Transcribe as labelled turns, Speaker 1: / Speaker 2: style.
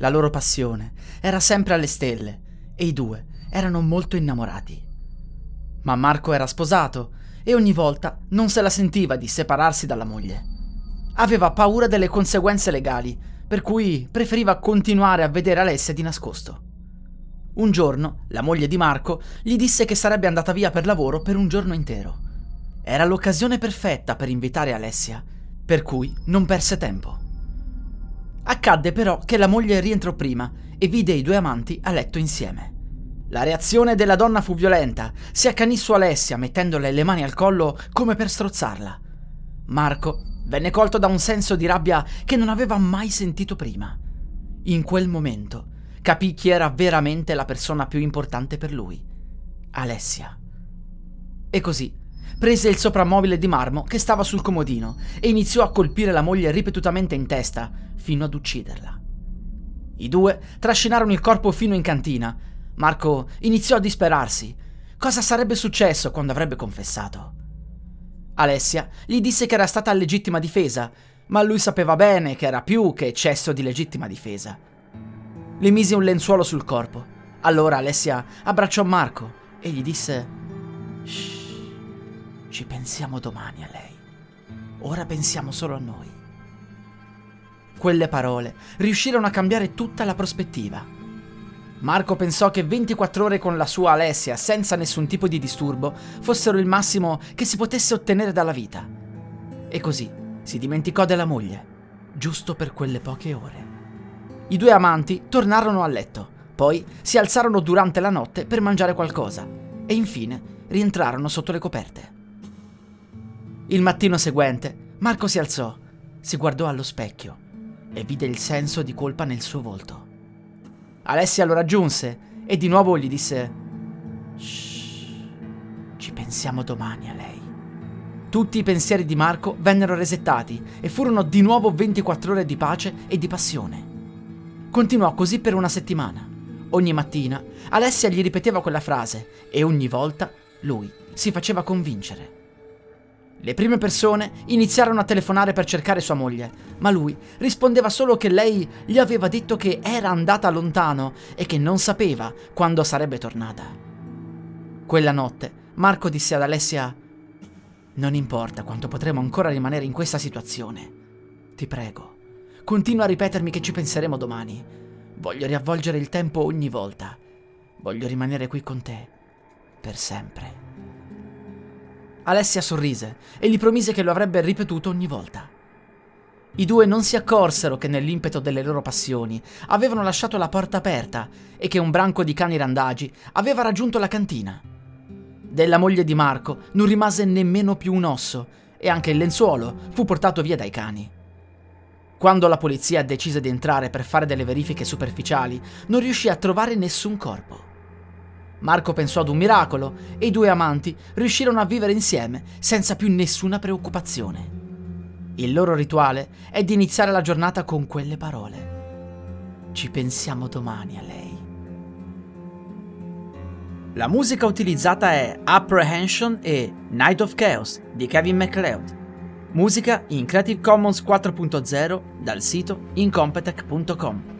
Speaker 1: La loro passione era sempre alle stelle e i due erano molto innamorati. Ma Marco era sposato e ogni volta non se la sentiva di separarsi dalla moglie. Aveva paura delle conseguenze legali, per cui preferiva continuare a vedere Alessia di nascosto. Un giorno la moglie di Marco gli disse che sarebbe andata via per lavoro per un giorno intero. Era l'occasione perfetta per invitare Alessia, per cui non perse tempo. Accadde però che la moglie rientrò prima e vide i due amanti a letto insieme. La reazione della donna fu violenta. Si accanì su Alessia, mettendole le mani al collo come per strozzarla. Marco venne colto da un senso di rabbia che non aveva mai sentito prima. In quel momento capì chi era veramente la persona più importante per lui, Alessia. E così prese il soprammobile di marmo che stava sul comodino e iniziò a colpire la moglie ripetutamente in testa fino ad ucciderla. I due trascinarono il corpo fino in cantina. Marco iniziò a disperarsi. Cosa sarebbe successo quando avrebbe confessato? Alessia gli disse che era stata legittima difesa, ma lui sapeva bene che era più che eccesso di legittima difesa. Le mise un lenzuolo sul corpo. Allora Alessia abbracciò Marco e gli disse: Shh, ci pensiamo domani a lei. Ora pensiamo solo a noi. Quelle parole riuscirono a cambiare tutta la prospettiva. Marco pensò che 24 ore con la sua Alessia, senza nessun tipo di disturbo, fossero il massimo che si potesse ottenere dalla vita. E così si dimenticò della moglie, giusto per quelle poche ore. I due amanti tornarono a letto, poi si alzarono durante la notte per mangiare qualcosa e infine rientrarono sotto le coperte. Il mattino seguente Marco si alzò, si guardò allo specchio e vide il senso di colpa nel suo volto. Alessia lo raggiunse e di nuovo gli disse Shh, ci pensiamo domani a lei. Tutti i pensieri di Marco vennero resettati e furono di nuovo 24 ore di pace e di passione. Continuò così per una settimana. Ogni mattina Alessia gli ripeteva quella frase e ogni volta lui si faceva convincere. Le prime persone iniziarono a telefonare per cercare sua moglie, ma lui rispondeva solo che lei gli aveva detto che era andata lontano e che non sapeva quando sarebbe tornata. Quella notte Marco disse ad Alessia Non importa quanto potremo ancora rimanere in questa situazione. Ti prego, continua a ripetermi che ci penseremo domani. Voglio riavvolgere il tempo ogni volta. Voglio rimanere qui con te per sempre. Alessia sorrise e gli promise che lo avrebbe ripetuto ogni volta. I due non si accorsero che nell'impeto delle loro passioni avevano lasciato la porta aperta e che un branco di cani randagi aveva raggiunto la cantina. Della moglie di Marco non rimase nemmeno più un osso e anche il lenzuolo fu portato via dai cani. Quando la polizia decise di entrare per fare delle verifiche superficiali, non riuscì a trovare nessun corpo. Marco pensò ad un miracolo e i due amanti riuscirono a vivere insieme senza più nessuna preoccupazione. Il loro rituale è di iniziare la giornata con quelle parole. Ci pensiamo domani a lei. La musica utilizzata è Apprehension e Night of Chaos di Kevin MacLeod. Musica in Creative Commons 4.0 dal sito incompetech.com.